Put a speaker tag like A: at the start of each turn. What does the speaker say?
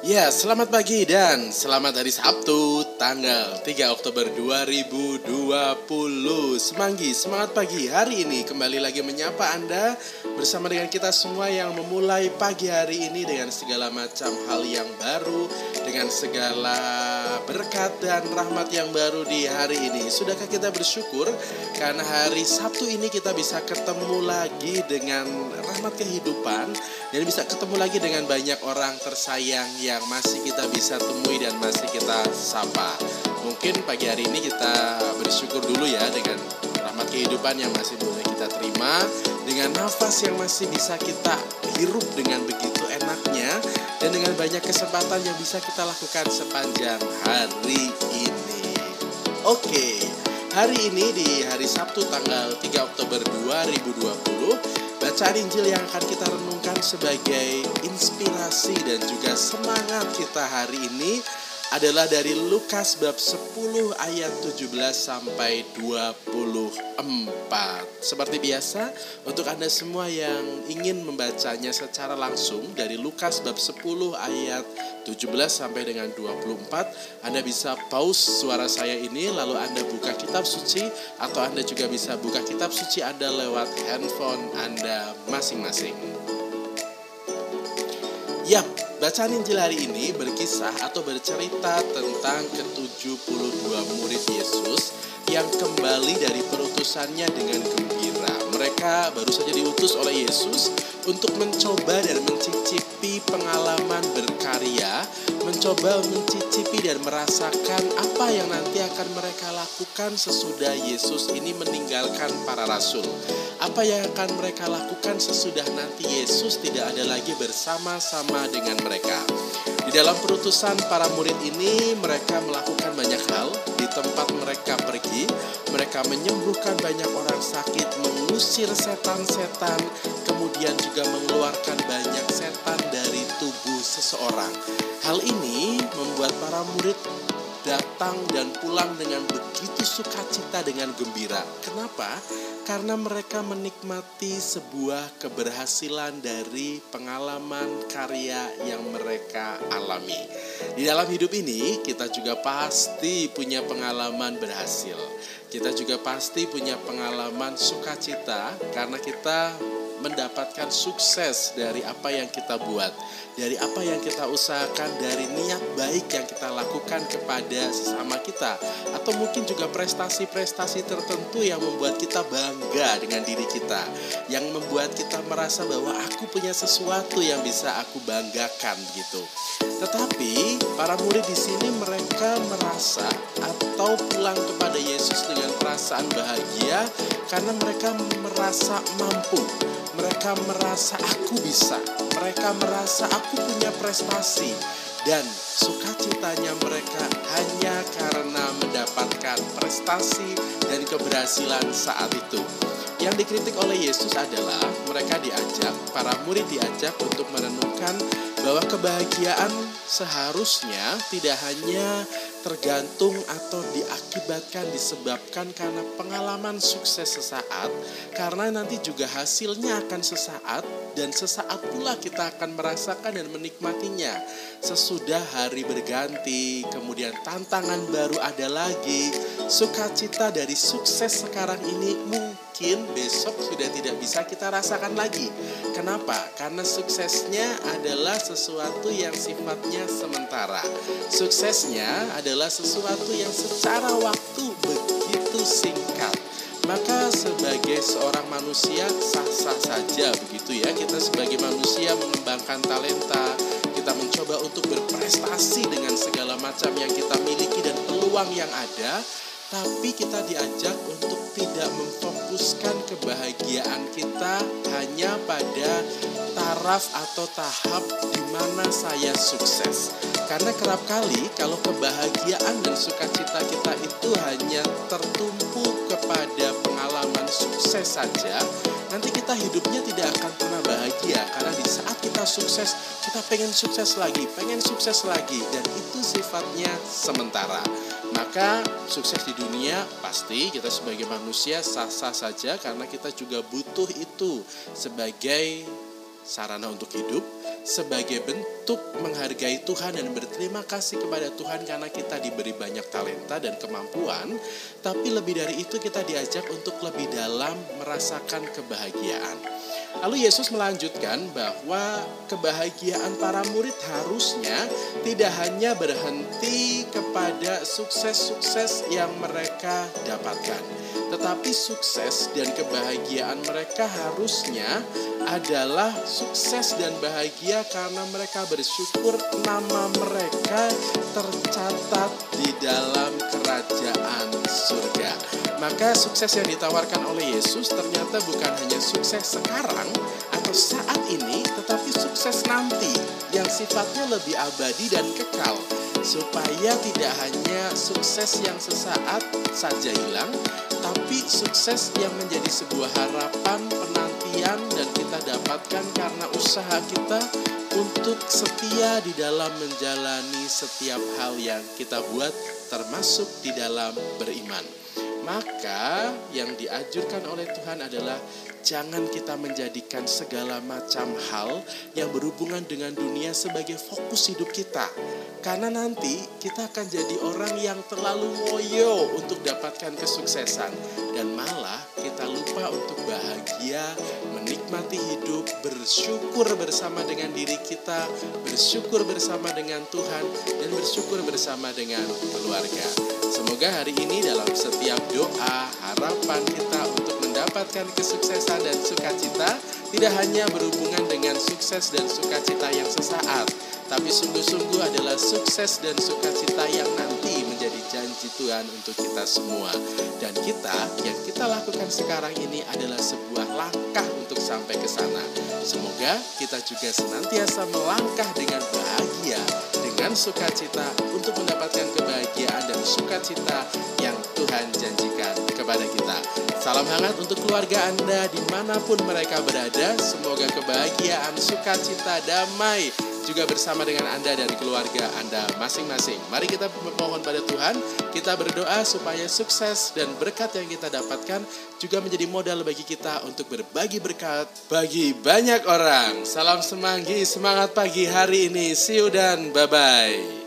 A: Ya, selamat pagi dan selamat hari Sabtu tanggal 3 Oktober 2020 Semanggi, semangat pagi hari ini. Kembali lagi menyapa Anda Bersama dengan kita semua yang memulai pagi hari ini dengan segala macam hal yang baru Dengan segala berkat dan rahmat yang baru di hari ini. Sudahkah kita bersyukur? Karena hari Sabtu ini kita bisa ketemu lagi dengan rahmat kehidupan Dan bisa ketemu lagi dengan banyak orang tersayang yang masih kita bisa temui dan masih kita sapa. Mungkin pagi hari ini kita bersyukur dulu ya dengan rahmat kehidupan yang masih boleh kita terima, dengan nafas yang masih bisa kita hirup dengan begitu enaknya, dan dengan banyak kesempatan yang bisa kita lakukan sepanjang hari ini. Oke, hari ini di hari Sabtu tanggal 3 Oktober 2020 Bacaan Injil yang akan kita renungkan sebagai inspirasi dan juga semangat kita hari ini adalah dari Lukas bab 10 ayat 17 sampai 24. Seperti biasa, untuk Anda semua yang ingin membacanya secara langsung dari Lukas bab 10 ayat 17 sampai dengan 24, Anda bisa pause suara saya ini lalu Anda buka kitab suci atau Anda juga bisa buka kitab suci Anda lewat handphone Anda masing-masing. Yap, bacaan Injil hari ini berkisah atau bercerita tentang ke-72 murid Yesus yang kembali dari perutusannya dengan gembira. Mereka baru saja diutus oleh Yesus untuk mencoba dan mencicipi pengalaman berkarya, mencoba mencicipi dan merasakan apa yang nanti akan mereka lakukan sesudah Yesus ini meninggalkan para rasul. Apa yang akan mereka lakukan sesudah nanti Yesus tidak ada lagi bersama-sama dengan mereka. Di dalam perutusan para murid ini, mereka melakukan banyak hal di tempat mereka pergi. Mereka menyembuhkan banyak orang sakit, mengusir setan-setan, kemudian juga mengeluarkan banyak setan dari tubuh seseorang. Hal ini membuat para murid datang dan pulang dengan begitu sukacita dengan gembira. Kenapa? Karena mereka menikmati sebuah keberhasilan dari pengalaman karya yang mereka alami. Di dalam hidup ini, kita juga pasti punya pengalaman berhasil. Kita juga pasti punya pengalaman sukacita karena kita mendapatkan sukses dari apa yang kita buat, dari apa yang kita usahakan, dari niat baik yang kita lakukan kepada sesama kita, atau mungkin juga prestasi-prestasi tertentu yang membuat kita bangga dengan diri kita, yang membuat kita merasa bahwa aku punya sesuatu yang bisa aku banggakan gitu. Tetapi para murid di sini mereka merasa atau pulang kepada Yesus dengan perasaan bahagia karena mereka merasa mampu. Mereka merasa aku bisa, mereka merasa aku punya prestasi, dan sukacitanya mereka hanya karena mendapatkan prestasi dan keberhasilan saat itu. Yang dikritik oleh Yesus adalah mereka diajak, para murid diajak untuk merenungkan bahwa kebahagiaan seharusnya tidak hanya tergantung atau diakibatkan disebabkan karena pengalaman sukses sesaat karena nanti juga hasilnya akan sesaat dan sesaat pula kita akan merasakan dan menikmatinya. Sesudah hari berganti kemudian tantangan baru ada lagi. Sukacita dari sukses sekarang ini mungkin besok sudah tidak bisa kita rasakan lagi. Kenapa? Karena suksesnya adalah sesuatu yang sifatnya sementara. Suksesnya adalah adalah sesuatu yang secara waktu begitu singkat. Maka sebagai seorang manusia sah-sah saja begitu ya kita sebagai manusia mengembangkan talenta, kita mencoba untuk berprestasi dengan segala macam yang kita miliki dan peluang yang ada, tapi kita diajak untuk tidak memfokuskan kebahagiaan kita hanya pada taraf atau tahap di mana saya sukses. Karena kerap kali kalau kebahagiaan dan sukacita kita itu hanya tertumpu kepada pengalaman sukses saja, nanti kita hidupnya tidak akan pernah bahagia karena di saat kita sukses, kita pengen sukses lagi, pengen sukses lagi dan itu sifatnya sementara. Maka sukses di dunia pasti kita sebagai manusia sah-sah saja karena kita juga butuh itu sebagai sarana untuk hidup, sebagai bentuk menghargai Tuhan dan berterima kasih kepada Tuhan karena kita diberi banyak talenta dan kemampuan, tapi lebih dari itu kita diajak untuk lebih dalam merasakan kebahagiaan. Lalu Yesus melanjutkan bahwa kebahagiaan para murid harusnya tidak hanya berhenti kepada sukses-sukses yang mereka dapatkan, tetapi sukses dan kebahagiaan mereka harusnya adalah sukses dan bahagia karena mereka bersyukur nama mereka tercatat di dalam kerajaan surga. Maka sukses yang ditawarkan oleh Yesus ternyata bukan hanya sukses sekarang atau saat ini, tetapi sukses nanti yang sifatnya lebih abadi dan kekal. Supaya tidak hanya sukses yang sesaat saja hilang, tapi sukses yang menjadi sebuah harapan, penantian, dan kita dapatkan karena usaha kita untuk setia di dalam menjalani setiap hal yang kita buat, termasuk di dalam beriman. Maka yang diajurkan oleh Tuhan adalah jangan kita menjadikan segala macam hal yang berhubungan dengan dunia sebagai fokus hidup kita. Karena nanti kita akan jadi orang yang terlalu ngoyo untuk dapatkan kesuksesan dan malah kita lupa untuk bahagia, menikmati hidup, bersyukur bersama dengan diri kita, bersyukur bersama dengan Tuhan dan bersyukur bersama dengan keluarga. Semoga hari ini dalam setiap doa, harapan kita untuk mendapatkan kesuksesan dan sukacita tidak hanya berhubungan dengan sukses dan sukacita yang sesaat, tapi sungguh-sungguh adalah sukses dan sukacita yang nanti menjadi janji Tuhan untuk kita semua. Dan kita, yang kita lakukan sekarang ini adalah sebuah langkah untuk sampai ke sana. Semoga kita juga senantiasa melangkah dengan bahagia dengan sukacita untuk mendapatkan kebahagiaan dan sukacita yang Tuhan janjikan kepada kita. Salam hangat untuk keluarga Anda di mana pun mereka berada. Semoga kebahagiaan, sukacita, damai juga bersama dengan Anda dan keluarga Anda masing-masing. Mari kita memohon pada Tuhan, kita berdoa supaya sukses dan berkat yang kita dapatkan juga menjadi modal bagi kita untuk berbagi berkat bagi banyak orang. Salam semanggi, semangat pagi hari ini. See you dan bye-bye.